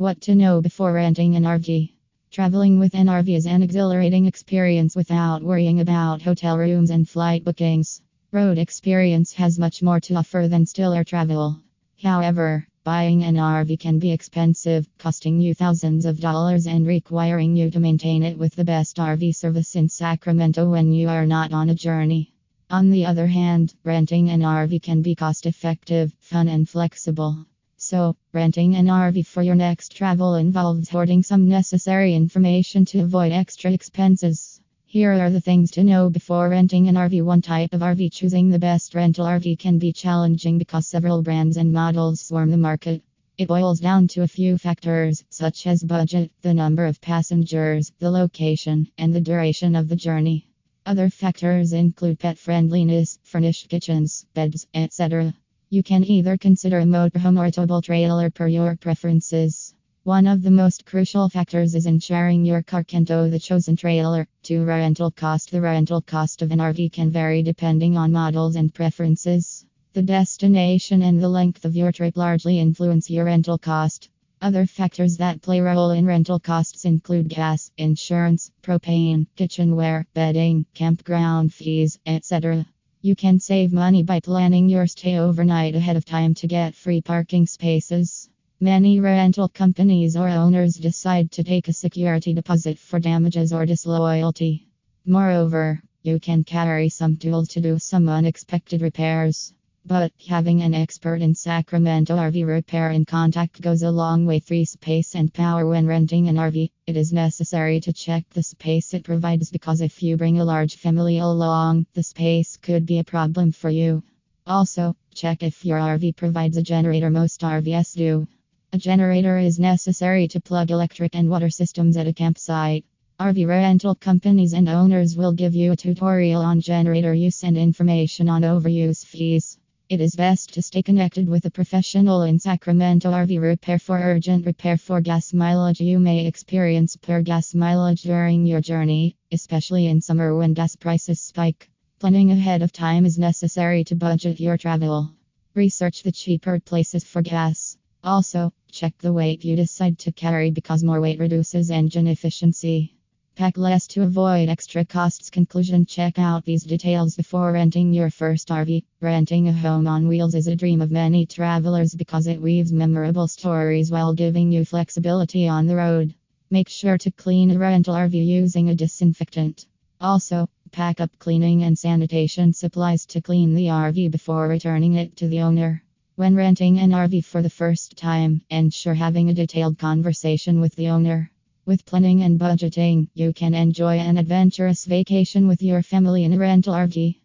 What to know before renting an RV? Traveling with an RV is an exhilarating experience without worrying about hotel rooms and flight bookings. Road experience has much more to offer than still air travel. However, buying an RV can be expensive, costing you thousands of dollars and requiring you to maintain it with the best RV service in Sacramento when you are not on a journey. On the other hand, renting an RV can be cost effective, fun, and flexible. So, renting an RV for your next travel involves hoarding some necessary information to avoid extra expenses. Here are the things to know before renting an RV. One type of RV choosing the best rental RV can be challenging because several brands and models swarm the market. It boils down to a few factors, such as budget, the number of passengers, the location, and the duration of the journey. Other factors include pet friendliness, furnished kitchens, beds, etc. You can either consider a motorhome or a towable trailer per your preferences. One of the most crucial factors is ensuring your car can tow the chosen trailer. To rental cost The rental cost of an RV can vary depending on models and preferences. The destination and the length of your trip largely influence your rental cost. Other factors that play a role in rental costs include gas, insurance, propane, kitchenware, bedding, campground fees, etc. You can save money by planning your stay overnight ahead of time to get free parking spaces. Many rental companies or owners decide to take a security deposit for damages or disloyalty. Moreover, you can carry some tools to do some unexpected repairs. But having an expert in Sacramento RV repair in contact goes a long way. 3 Space and power when renting an RV. It is necessary to check the space it provides because if you bring a large family along, the space could be a problem for you. Also, check if your RV provides a generator. Most RVs do. A generator is necessary to plug electric and water systems at a campsite. RV rental companies and owners will give you a tutorial on generator use and information on overuse fees. It is best to stay connected with a professional in Sacramento RV Repair for urgent repair for gas mileage. You may experience poor gas mileage during your journey, especially in summer when gas prices spike. Planning ahead of time is necessary to budget your travel. Research the cheaper places for gas. Also, check the weight you decide to carry because more weight reduces engine efficiency. Pack less to avoid extra costs. Conclusion Check out these details before renting your first RV. Renting a home on wheels is a dream of many travelers because it weaves memorable stories while giving you flexibility on the road. Make sure to clean a rental RV using a disinfectant. Also, pack up cleaning and sanitation supplies to clean the RV before returning it to the owner. When renting an RV for the first time, ensure having a detailed conversation with the owner. With planning and budgeting, you can enjoy an adventurous vacation with your family in a rental RV.